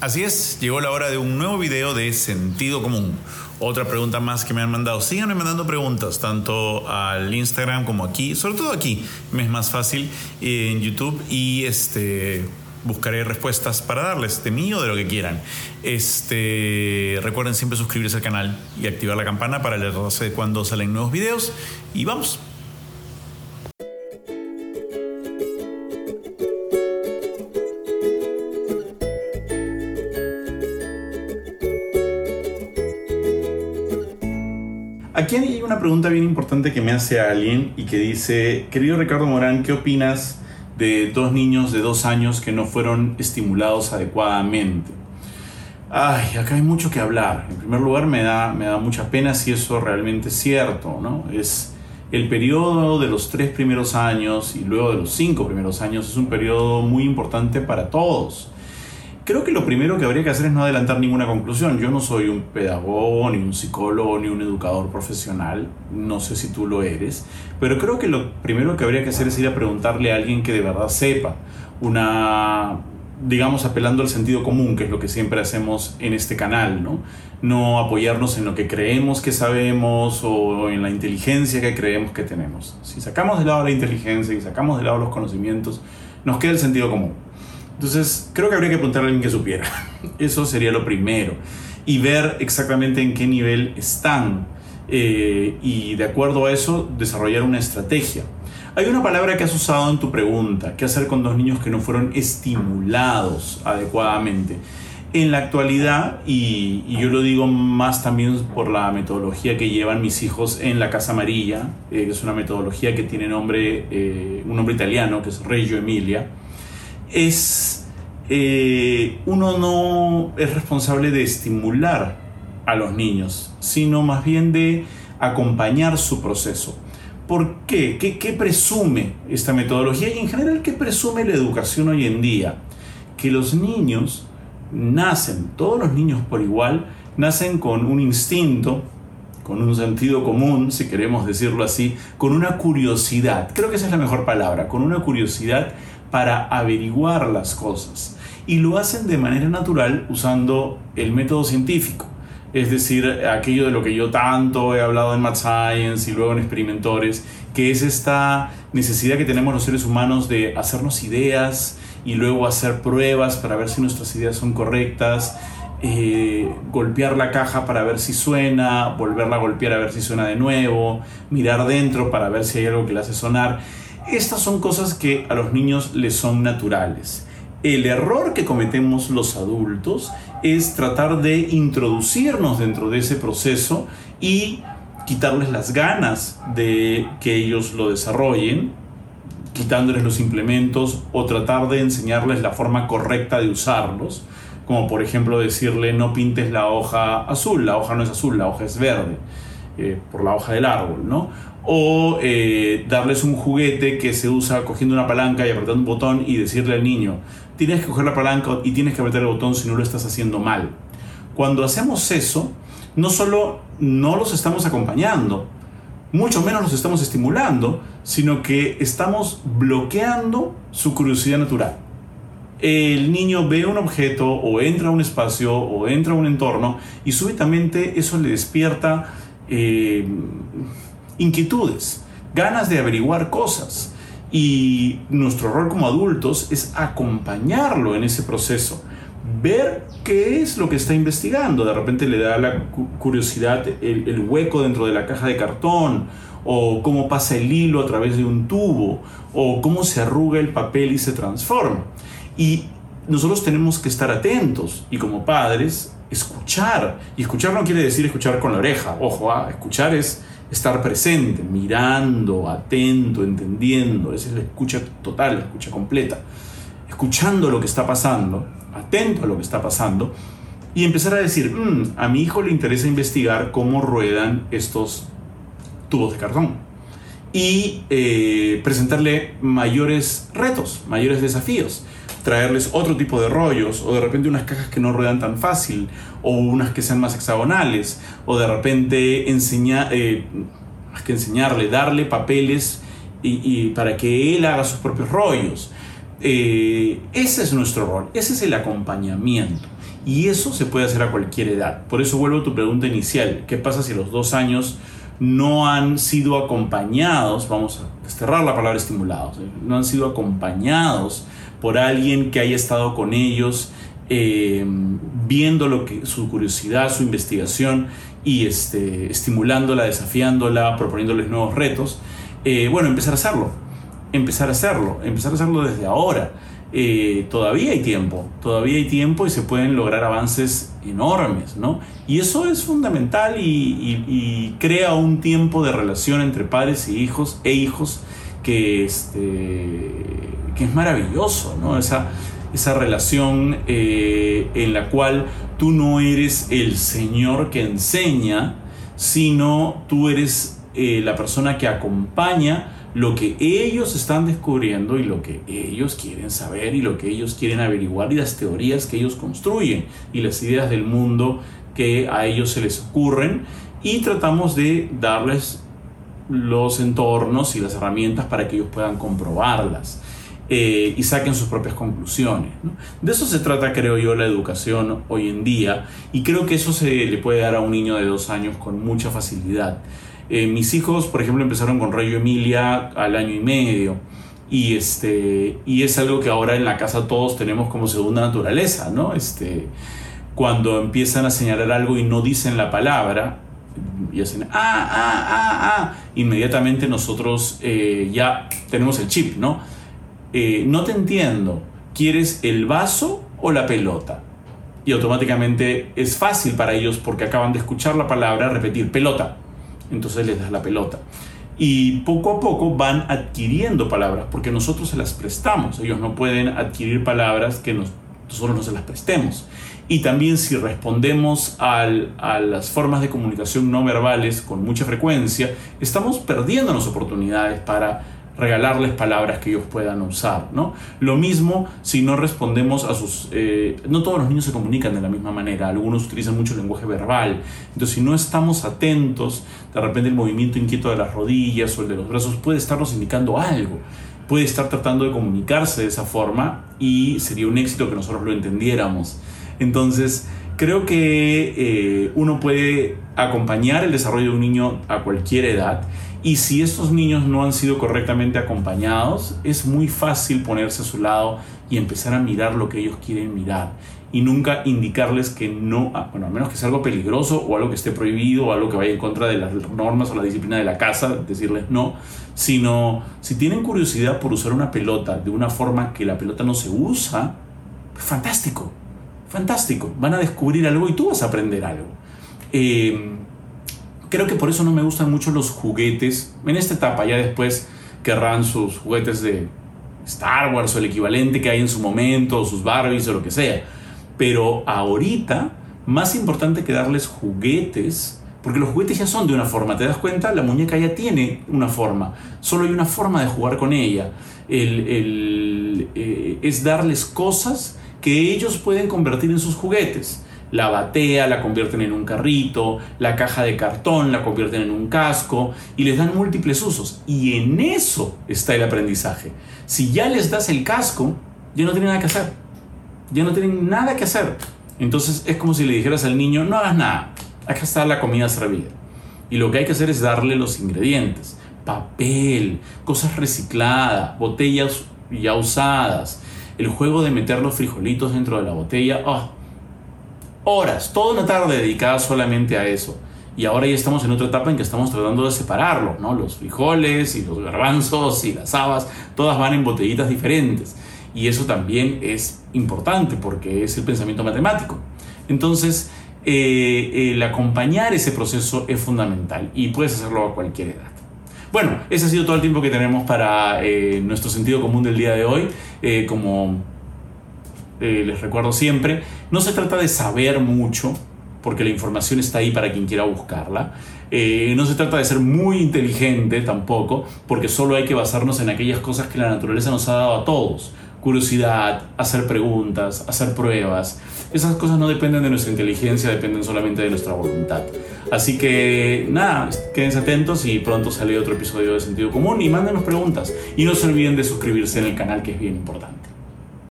Así es, llegó la hora de un nuevo video de sentido común. Otra pregunta más que me han mandado. Síganme mandando preguntas, tanto al Instagram como aquí, sobre todo aquí, me es más fácil en YouTube y este buscaré respuestas para darles de mí o de lo que quieran. Este, recuerden siempre suscribirse al canal y activar la campana para alertarse cuando salen nuevos videos. Y vamos. Aquí hay una pregunta bien importante que me hace alguien y que dice, querido Ricardo Morán, ¿qué opinas de dos niños de dos años que no fueron estimulados adecuadamente? Ay, acá hay mucho que hablar. En primer lugar, me da, me da mucha pena si eso realmente es cierto, ¿no? Es el periodo de los tres primeros años y luego de los cinco primeros años es un periodo muy importante para todos. Creo que lo primero que habría que hacer es no adelantar ninguna conclusión. Yo no soy un pedagogo, ni un psicólogo, ni un educador profesional. No sé si tú lo eres. Pero creo que lo primero que habría que hacer es ir a preguntarle a alguien que de verdad sepa. Una, digamos, apelando al sentido común, que es lo que siempre hacemos en este canal, ¿no? No apoyarnos en lo que creemos que sabemos o en la inteligencia que creemos que tenemos. Si sacamos de lado la inteligencia y sacamos de lado los conocimientos, nos queda el sentido común. Entonces, creo que habría que preguntarle a alguien que supiera. Eso sería lo primero. Y ver exactamente en qué nivel están. Eh, y de acuerdo a eso, desarrollar una estrategia. Hay una palabra que has usado en tu pregunta, ¿qué hacer con dos niños que no fueron estimulados adecuadamente? En la actualidad, y, yo lo digo más también por la metodología que llevan mis hijos en la Casa Amarilla, eh, que es una metodología que tiene nombre, eh, un nombre italiano, que es Reggio Emilia, es eh, uno no es responsable de estimular a los niños, sino más bien de acompañar su proceso. ¿Por qué? ¿Qué, qué presume esta metodología y en general qué presume la educación hoy en día? Que los niños nacen, todos los niños por igual, nacen con un instinto, con un sentido común, si queremos decirlo así, con una curiosidad, creo que esa es la mejor palabra, con una curiosidad para averiguar las cosas. Y lo hacen de manera natural usando el método científico. Es decir, aquello de lo que yo tanto he hablado en Math Science y luego en experimentores, que es esta necesidad que tenemos los seres humanos de hacernos ideas y luego hacer pruebas para ver si nuestras ideas son correctas, eh, golpear la caja para ver si suena, volverla a golpear a ver si suena de nuevo, mirar dentro para ver si hay algo que la hace sonar. Estas son cosas que a los niños les son naturales. El error que cometemos los adultos es tratar de introducirnos dentro de ese proceso y quitarles las ganas de que ellos lo desarrollen, quitándoles los implementos o tratar de enseñarles la forma correcta de usarlos, como por ejemplo decirle no pintes la hoja azul, la hoja no es azul, la hoja es verde, eh, por la hoja del árbol, ¿no? O eh, darles un juguete que se usa cogiendo una palanca y apretando un botón y decirle al niño, tienes que coger la palanca y tienes que apretar el botón si no lo estás haciendo mal. Cuando hacemos eso, no solo no los estamos acompañando, mucho menos los estamos estimulando, sino que estamos bloqueando su curiosidad natural. El niño ve un objeto o entra a un espacio o entra a un entorno y súbitamente eso le despierta eh, inquietudes, ganas de averiguar cosas. Y nuestro rol como adultos es acompañarlo en ese proceso, ver qué es lo que está investigando. De repente le da la curiosidad el, hueco dentro de la caja de cartón, o cómo pasa el hilo a través de un tubo, o cómo se arruga el papel y se transforma. Y nosotros tenemos que estar atentos y como padres escuchar. Y escuchar no quiere decir escuchar con la oreja, ojo, ah, escuchar es estar presente, mirando, atento, entendiendo, esa es la escucha total, la escucha completa, escuchando lo que está pasando, atento a lo que está pasando, y empezar a decir, mm, a mi hijo le interesa investigar cómo ruedan estos tubos de cartón. Y eh, presentarle mayores retos, mayores desafíos traerles otro tipo de rollos, o de repente unas cajas que no ruedan tan fácil, o unas que sean más hexagonales, o de repente enseñar, eh, que enseñarle, darle papeles y, para que él haga sus propios rollos. Eh, ese es nuestro rol, ese es el acompañamiento. Y eso se puede hacer a cualquier edad. Por eso vuelvo a tu pregunta inicial. ¿Qué pasa si los dos años no han sido acompañados, vamos a desterrar la palabra estimulados, ¿eh? no han sido acompañados por alguien que haya estado con ellos eh, viendo lo que, su curiosidad, su investigación y este, estimulándola, desafiándola, proponiéndoles nuevos retos, eh, bueno, empezar a hacerlo, empezar a hacerlo, empezar a hacerlo desde ahora. Eh, todavía hay tiempo, todavía hay tiempo y se pueden lograr avances enormes, ¿no? Y eso es fundamental y, crea un tiempo de relación entre padres y hijos e hijos que, este, que es maravilloso, ¿no? Esa, esa relación eh, en la cual tú no eres el Señor que enseña, sino tú eres eh, la persona que acompaña lo que ellos están descubriendo y lo que ellos quieren saber y lo que ellos quieren averiguar y las teorías que ellos construyen y las ideas del mundo que a ellos se les ocurren y tratamos de darles los entornos y las herramientas para que ellos puedan comprobarlas. Eh, y saquen sus propias conclusiones. De eso se trata, creo yo, la educación hoy en día y creo que eso se le puede dar a un niño de dos años con mucha facilidad. Eh, mis hijos, por ejemplo, empezaron con Rayo Emilia al año y medio. Y, este, y es algo que ahora en la casa todos tenemos como segunda naturaleza, ¿no? Este, cuando empiezan a señalar algo y no dicen la palabra, y hacen ah, ah, ah, ah, inmediatamente nosotros eh, ya tenemos el chip, ¿no? Eh, no te entiendo, ¿quieres el vaso o la pelota? Y automáticamente es fácil para ellos porque acaban de escuchar la palabra repetir pelota entonces les das la pelota. Y poco a poco van adquiriendo palabras, porque nosotros se las prestamos. Ellos no pueden adquirir palabras que nosotros no se las prestemos. Y también si respondemos a las formas de comunicación no verbales con mucha frecuencia, estamos perdiendo las oportunidades para regalarles palabras que ellos puedan usar, ¿no? Lo mismo si no respondemos a sus... Eh, no todos los niños se comunican de la misma manera, algunos utilizan mucho lenguaje verbal, entonces si no estamos atentos, de repente el movimiento inquieto de las rodillas o el de los brazos puede estarnos indicando algo, puede estar tratando de comunicarse de esa forma y sería un éxito que nosotros lo entendiéramos. Entonces, creo que eh, uno puede acompañar el desarrollo de un niño a cualquier edad y si estos niños no han sido correctamente acompañados, es muy fácil ponerse a su lado y empezar a mirar lo que ellos quieren mirar. Y nunca indicarles que no, bueno, a menos que sea algo peligroso o algo que esté prohibido o algo que vaya en contra de las normas o la disciplina de la casa, decirles no, sino si tienen curiosidad por usar una pelota de una forma que la pelota no se usa, pues fantástico, fantástico. Van a descubrir algo y tú vas a aprender algo. Eh, creo que por eso no me gustan mucho los juguetes. En esta etapa, ya después querrán sus juguetes de Star Wars o el equivalente que hay en su momento, o sus Barbies o lo que sea. Pero ahorita, más importante que darles juguetes, porque los juguetes ya son de una forma, ¿te das cuenta? La muñeca ya tiene una forma, solo hay una forma de jugar con ella. El, eh, es darles cosas que ellos pueden convertir en sus juguetes la batea, la convierten en un carrito, la caja de cartón la convierten en un casco y les dan múltiples usos. Y en eso está el aprendizaje. Si ya les das el casco, ya no tienen nada que hacer. Ya no tienen nada que hacer. Entonces es como si le dijeras al niño, no hagas nada, acá está la comida servida. Y lo que hay que hacer es darle los ingredientes. Papel, cosas recicladas, botellas ya usadas. El juego de meter los frijolitos dentro de la botella, oh, horas, toda una tarde dedicada solamente a eso. Y ahora ya estamos en otra etapa en que estamos tratando de separarlo, ¿no? Los frijoles y los garbanzos y las habas, todas van en botellitas diferentes. Y eso también es importante porque es el pensamiento matemático. Entonces, eh, el acompañar ese proceso es fundamental y puedes hacerlo a cualquier edad. Bueno, ese ha sido todo el tiempo que tenemos para eh, nuestro sentido común del día de hoy. Eh, como eh, les recuerdo siempre, no se trata de saber mucho, porque la información está ahí para quien quiera buscarla. No se trata de ser muy inteligente tampoco, porque solo hay que basarnos en aquellas cosas que la naturaleza nos ha dado a todos. Curiosidad, hacer preguntas, hacer pruebas. Esas cosas no dependen de nuestra inteligencia, dependen solamente de nuestra voluntad. Así que nada, quédense atentos y pronto sale otro episodio de Sentido Común y mándenos preguntas. Y no se olviden de suscribirse en el canal que es bien importante.